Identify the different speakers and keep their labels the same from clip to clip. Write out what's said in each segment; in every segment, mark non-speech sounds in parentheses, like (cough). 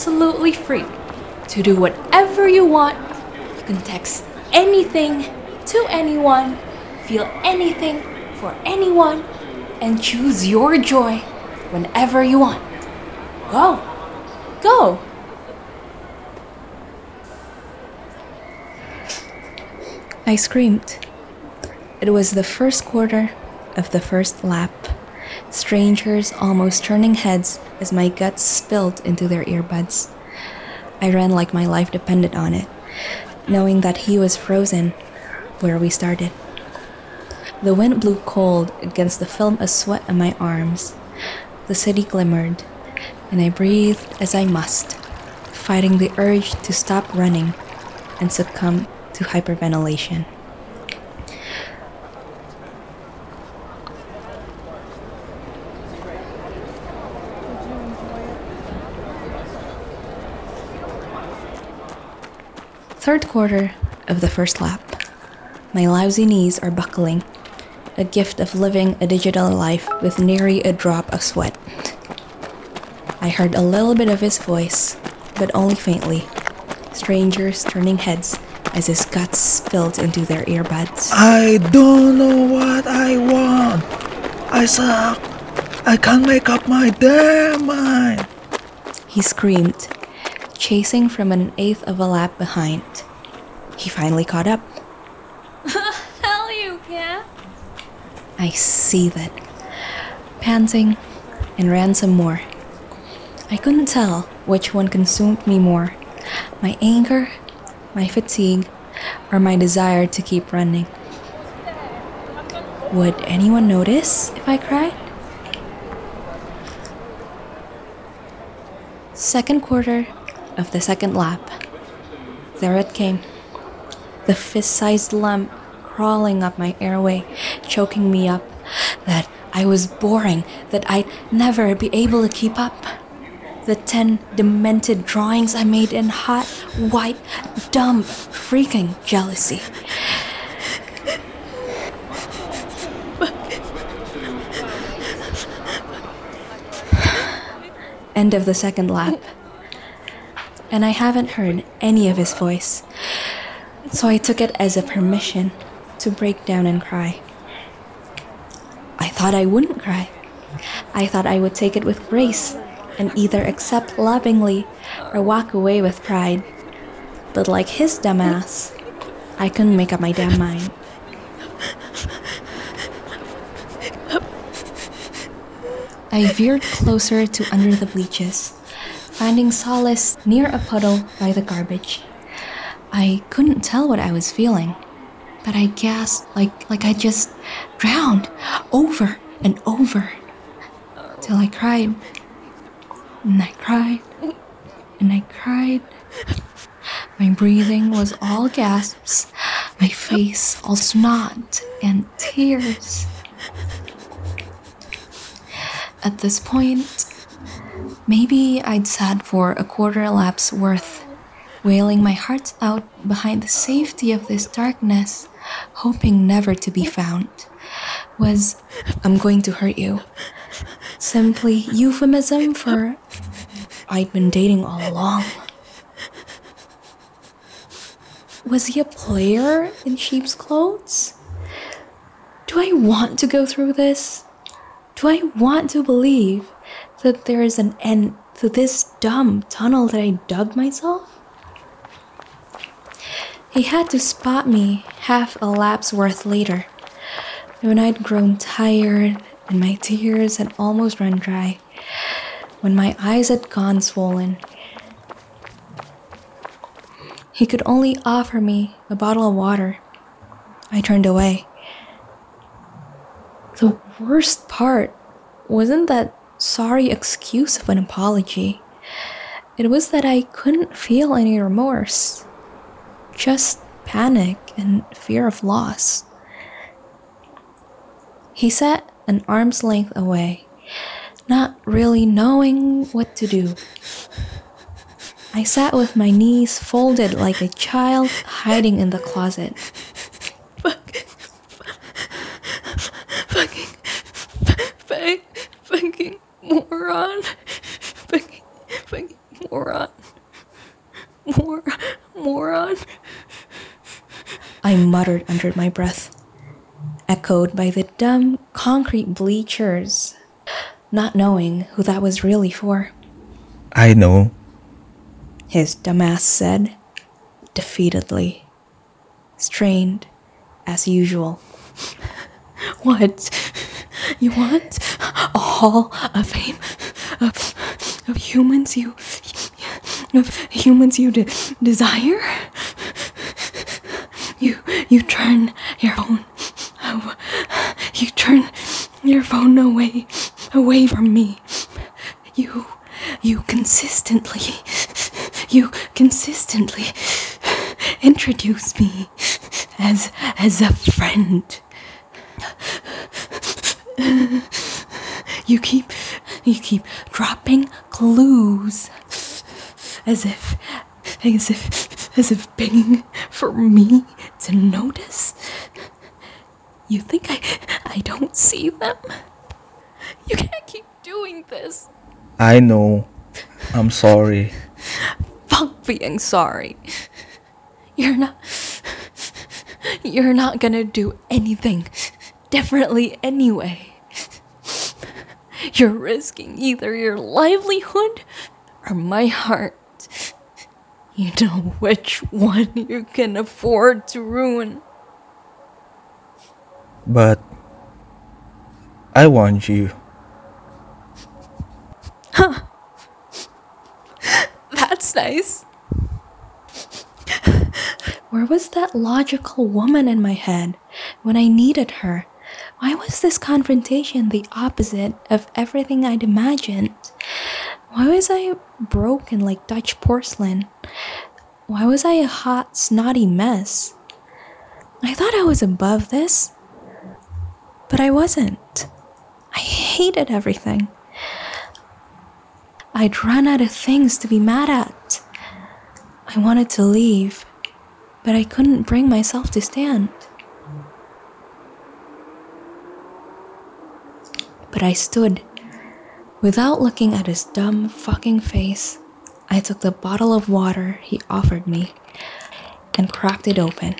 Speaker 1: absolutely free to do whatever you want. You can text anything to anyone, feel anything for anyone, and choose your joy whenever you want. Go! Go! I screamed. It was the first quarter of the first lap. Strangers almost turning heads as my guts spilled into their earbuds. I ran like my life depended on it, knowing that he was frozen where we started. The wind blew cold against the film of sweat on my arms. The city glimmered, and I breathed as I must, fighting the urge to stop running and succumb to hyperventilation. Third quarter of the first lap. My lousy knees are buckling, a gift of living a digital life with nary a drop of sweat. I heard a little bit of his voice, but only faintly. Strangers turning heads as his guts spilled into their earbuds.
Speaker 2: I don't know what I want. I suck. I can't make up my damn mind.
Speaker 1: He screamed, chasing from an eighth of a lap behind. He finally caught up. (laughs)
Speaker 3: Hell you can.
Speaker 1: I seethed, panting, and ran some more. I couldn't tell which one consumed me more my anger, my fatigue, or my desire to keep running. Would anyone notice if I cried? Second quarter of the second lap. There it came. The fist sized lump crawling up my airway, choking me up. That I was boring, that I'd never be able to keep up. The ten demented drawings I made in hot, white, dumb, freaking jealousy. End of the second lap. And I haven't heard any of his voice. So I took it as a permission to break down and cry. I thought I wouldn't cry. I thought I would take it with grace and either accept lovingly or walk away with pride. But like his dumbass, I couldn't make up my damn mind. I veered closer to under the bleachers, finding solace near a puddle by the garbage. I couldn't tell what I was feeling, but I gasped like like I just drowned over and over till I cried. And I cried and I cried. My breathing was all gasps, my face all snot and tears. At this point, maybe I'd sat for a quarter lap's worth, wailing my heart out behind the safety of this darkness, hoping never to be found. Was, I'm going to hurt you. Simply euphemism for I'd been dating all along. Was he a player in sheep's clothes? Do I want to go through this? Do I want to believe that there is an end to this dumb tunnel that I dug myself? He had to spot me half a lap's worth later, when I'd grown tired and my tears had almost run dry, when my eyes had gone swollen. He could only offer me a bottle of water. I turned away. Worst part wasn't that sorry excuse of an apology. It was that I couldn't feel any remorse, just panic and fear of loss. He sat an arm's length away, not really knowing what to do. I sat with my knees folded like a child hiding in the closet.
Speaker 3: moron. Mor- moron.
Speaker 1: I muttered under my breath, echoed by the dumb concrete bleachers, not knowing who that was really for.
Speaker 2: I know,
Speaker 1: his dumbass said, defeatedly, strained as usual. (laughs) what? You want A hall of fame of, of humans you of humans you de- desire? You you turn your phone aw- you turn your phone away away from me. You you consistently you consistently introduce me as as a friend. You keep you keep dropping clues as if as if as if begging for me to notice. You think I I don't see them? You can't keep doing this.
Speaker 2: I know. I'm sorry.
Speaker 1: Fuck being sorry. You're not you're not gonna do anything differently anyway. You're risking either your livelihood or my heart. You know which one you can afford to ruin.
Speaker 2: But I want you. Huh. (laughs)
Speaker 1: That's nice. Where was that logical woman in my head when I needed her? Why was this confrontation the opposite of everything I'd imagined? Why was I broken like Dutch porcelain? Why was I a hot, snotty mess? I thought I was above this, but I wasn't. I hated everything. I'd run out of things to be mad at. I wanted to leave, but I couldn't bring myself to stand. But I stood. Without looking at his dumb fucking face, I took the bottle of water he offered me and cracked it open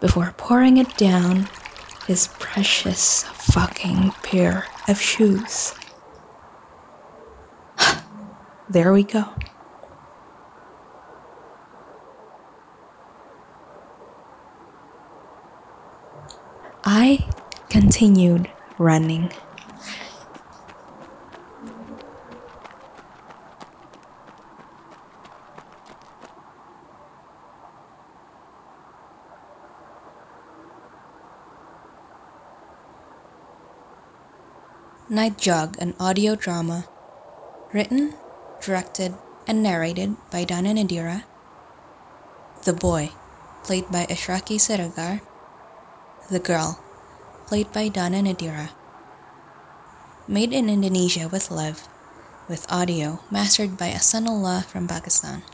Speaker 1: before pouring it down his precious fucking pair of shoes. (sighs) there we go. I continued running. Night Jog, an audio drama. Written, directed, and narrated by Dana Nadira. The Boy, played by Ashraki Siragar. The Girl, played by Dana Nadira. Made in Indonesia with love, with audio mastered by Asanullah from Pakistan.